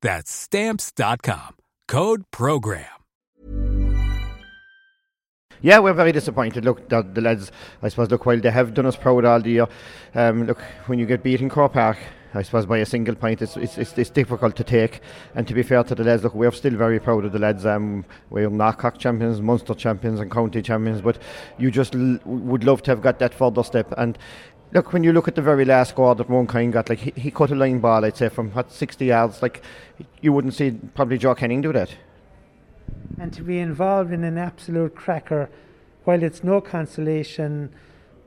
That's Stamps.com. Code PROGRAM. Yeah, we're very disappointed. Look, the, the lads, I suppose, look, while they have done us proud all the year, um, look, when you get beat in Croke Park, I suppose by a single point, it's, it's, it's, it's, difficult to take. And to be fair to the lads, look, we're still very proud of the lads. Um, we're North Cork champions, Munster champions, and county champions. But you just l- would love to have got that further step. And look, when you look at the very last score that Moonkind got, like he, he cut a line ball, I'd say from what 60 yards. Like you wouldn't see probably Joe Canning do that. And to be involved in an absolute cracker, while it's no consolation,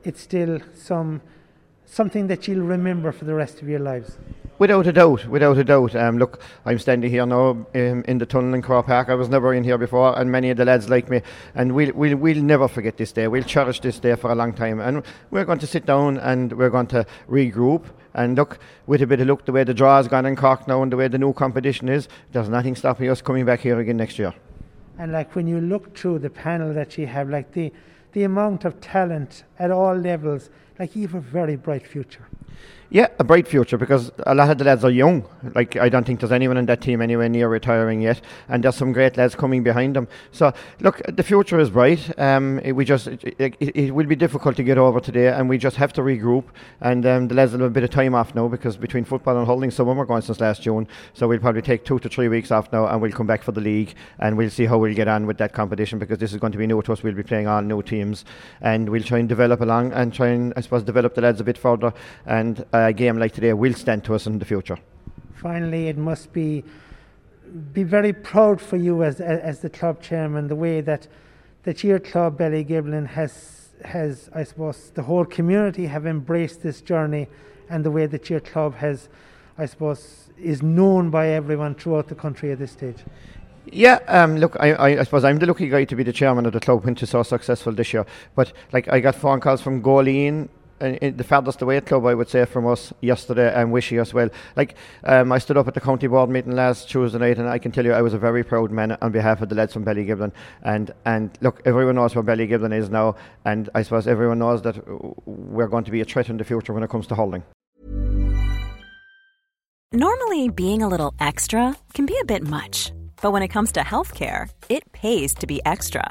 it's still some something that you'll remember for the rest of your lives. Without a doubt, without a doubt. Um, look, I'm standing here now um, in the tunnel in Croke Park. I was never in here before, and many of the lads like me. And we'll, we'll, we'll never forget this day. We'll cherish this day for a long time. And we're going to sit down and we're going to regroup. And look, with a bit of luck, the way the draw has gone in Cork now and the way the new competition is, there's nothing stopping us coming back here again next year. And like when you look through the panel that you have, like the, the amount of talent at all levels like you have a very bright future. Yeah, a bright future because a lot of the lads are young. Like I don't think there's anyone in that team anywhere near retiring yet, and there's some great lads coming behind them. So look, the future is bright. Um, it, we just it, it, it, will be difficult to get over today, and we just have to regroup. And um, the lads have a bit of time off now because between football and hurling, some of them are going since last June. So we'll probably take two to three weeks off now, and we'll come back for the league, and we'll see how we'll get on with that competition because this is going to be new to us. We'll be playing all new teams, and we'll try and develop along and try and I suppose develop the lads a bit further. And uh, a game like today will stand to us in the future. Finally, it must be be very proud for you as as the club chairman the way that that your club Ballygiblin has has I suppose the whole community have embraced this journey and the way that your club has I suppose is known by everyone throughout the country at this stage. Yeah, um, look, I, I, I, suppose I'm the lucky guy to be the chairman of the club, which is so successful this year. But like, I got phone calls from Goleen in the furthest away club, I would say, from us yesterday and wishing us well. Like, um, I stood up at the county board meeting last Tuesday night, and I can tell you I was a very proud man on behalf of the lads from Ballygiblin. And, and look, everyone knows where Ballygiblin is now, and I suppose everyone knows that we're going to be a threat in the future when it comes to hurling. Normally, being a little extra can be a bit much, but when it comes to healthcare, it pays to be extra